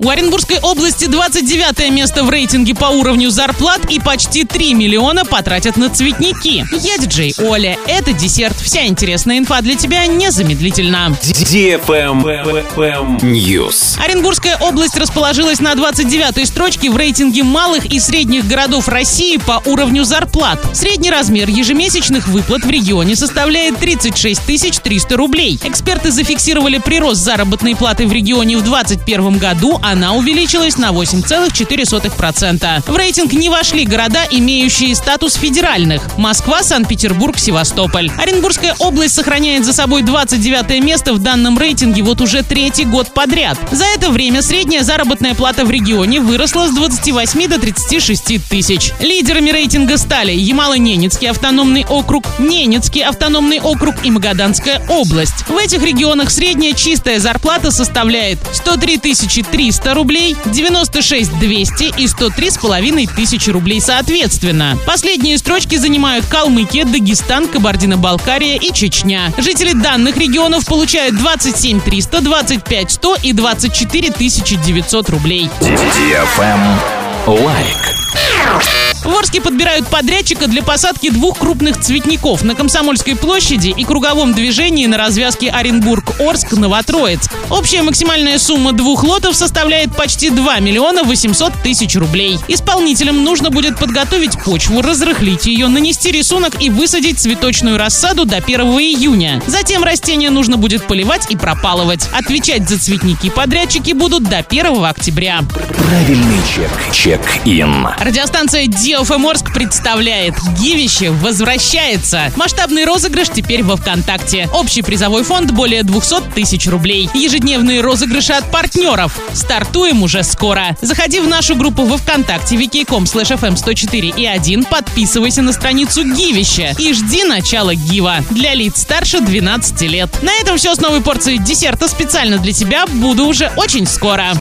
У Оренбургской области 29 место в рейтинге по уровню зарплат и почти 3 миллиона потратят на цветники. Я диджей Оля. Это десерт. Вся интересная инфа для тебя незамедлительно. News. Оренбургская область расположилась на 29-й строчке в рейтинге малых и средних городов России по уровню зарплат. Средний размер ежемесячных выплат в регионе составляет 36 300 рублей. Эксперты зафиксировали прирост заработной платы в регионе в 2021 году, она увеличилась на 8,4%. В рейтинг не вошли города, имеющие статус федеральных – Москва, Санкт-Петербург, Севастополь. Оренбургская область сохраняет за собой 29 место в данном рейтинге вот уже третий год подряд. За это время средняя заработная плата в регионе выросла с 28 до 36 тысяч. Лидерами рейтинга стали Ямало-Ненецкий автономный округ, Ненецкий автономный округ и Магаданская область. В этих регионах средняя чистая зарплата составляет 103 300 300 рублей, 96 200 и 103 с половиной тысячи рублей соответственно. Последние строчки занимают Калмыкия, Дагестан, Кабардино-Балкария и Чечня. Жители данных регионов получают 27 300, 25 100 и 24 900 рублей. Лайк. В Орске подбирают подрядчика для посадки двух крупных цветников на Комсомольской площади и круговом движении на развязке Оренбург-Орск-Новотроицк. Общая максимальная сумма двух лотов составляет почти 2 миллиона 800 тысяч рублей. Исполнителям нужно будет подготовить почву, разрыхлить ее, нанести рисунок и высадить цветочную рассаду до 1 июня. Затем растения нужно будет поливать и пропалывать. Отвечать за цветники подрядчики будут до 1 октября. Правильный чек. Чек-ин. Радиостанция DFM Орск представляет Гивище возвращается. Масштабный розыгрыш теперь во ВКонтакте. Общий призовой фонд более 200 тысяч рублей. Ежедневные розыгрыши от партнеров. Стартуем уже скоро. Заходи в нашу группу во ВКонтакте wiki.com slash 104 и 1, подписывайся на страницу Гивище и жди начала Гива. Для лиц старше 12 лет. На этом все с новой порцией десерта специально для тебя. Буду уже очень скоро.